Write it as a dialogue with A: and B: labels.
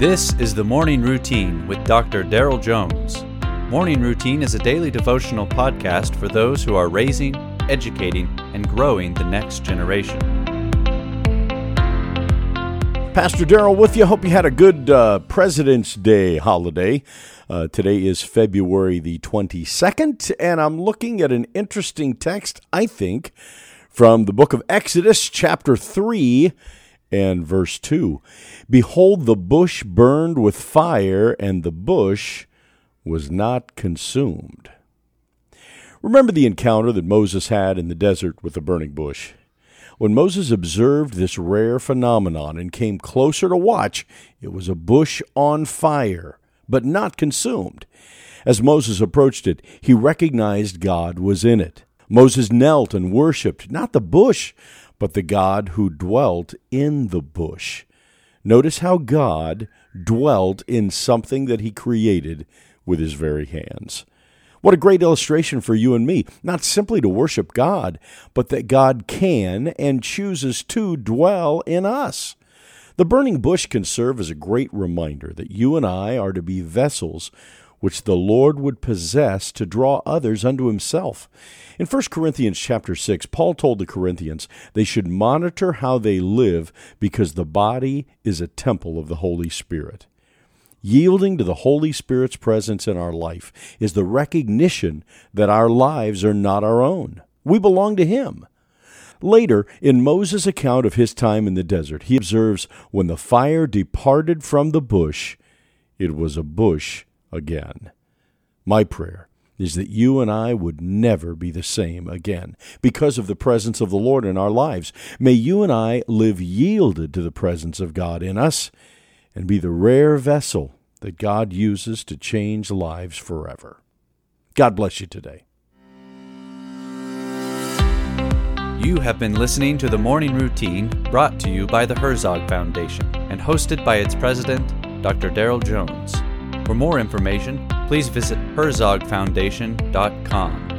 A: This is the Morning Routine with Dr. Daryl Jones. Morning Routine is a daily devotional podcast for those who are raising, educating, and growing the next generation.
B: Pastor Daryl with you. Hope you had a good uh, President's Day holiday. Uh, today is February the 22nd, and I'm looking at an interesting text, I think, from the book of Exodus, chapter 3 and verse 2 Behold, the bush burned with fire, and the bush was not consumed. Remember the encounter that Moses had in the desert with the burning bush. When Moses observed this rare phenomenon and came closer to watch, it was a bush on fire, but not consumed. As Moses approached it, he recognized God was in it. Moses knelt and worshiped not the bush, but the God who dwelt in the bush. Notice how God dwelt in something that he created with his very hands. What a great illustration for you and me, not simply to worship God, but that God can and chooses to dwell in us. The burning bush can serve as a great reminder that you and I are to be vessels which the Lord would possess to draw others unto himself. In 1 Corinthians chapter 6, Paul told the Corinthians they should monitor how they live because the body is a temple of the Holy Spirit. Yielding to the Holy Spirit's presence in our life is the recognition that our lives are not our own. We belong to Him. Later, in Moses' account of his time in the desert, he observes when the fire departed from the bush, it was a bush again. My prayer is that you and I would never be the same again because of the presence of the Lord in our lives. May you and I live yielded to the presence of God in us and be the rare vessel that God uses to change lives forever. God bless you today.
A: You have been listening to the Morning Routine brought to you by the Herzog Foundation and hosted by its president, Dr. Daryl Jones. For more information, please visit herzogfoundation.com.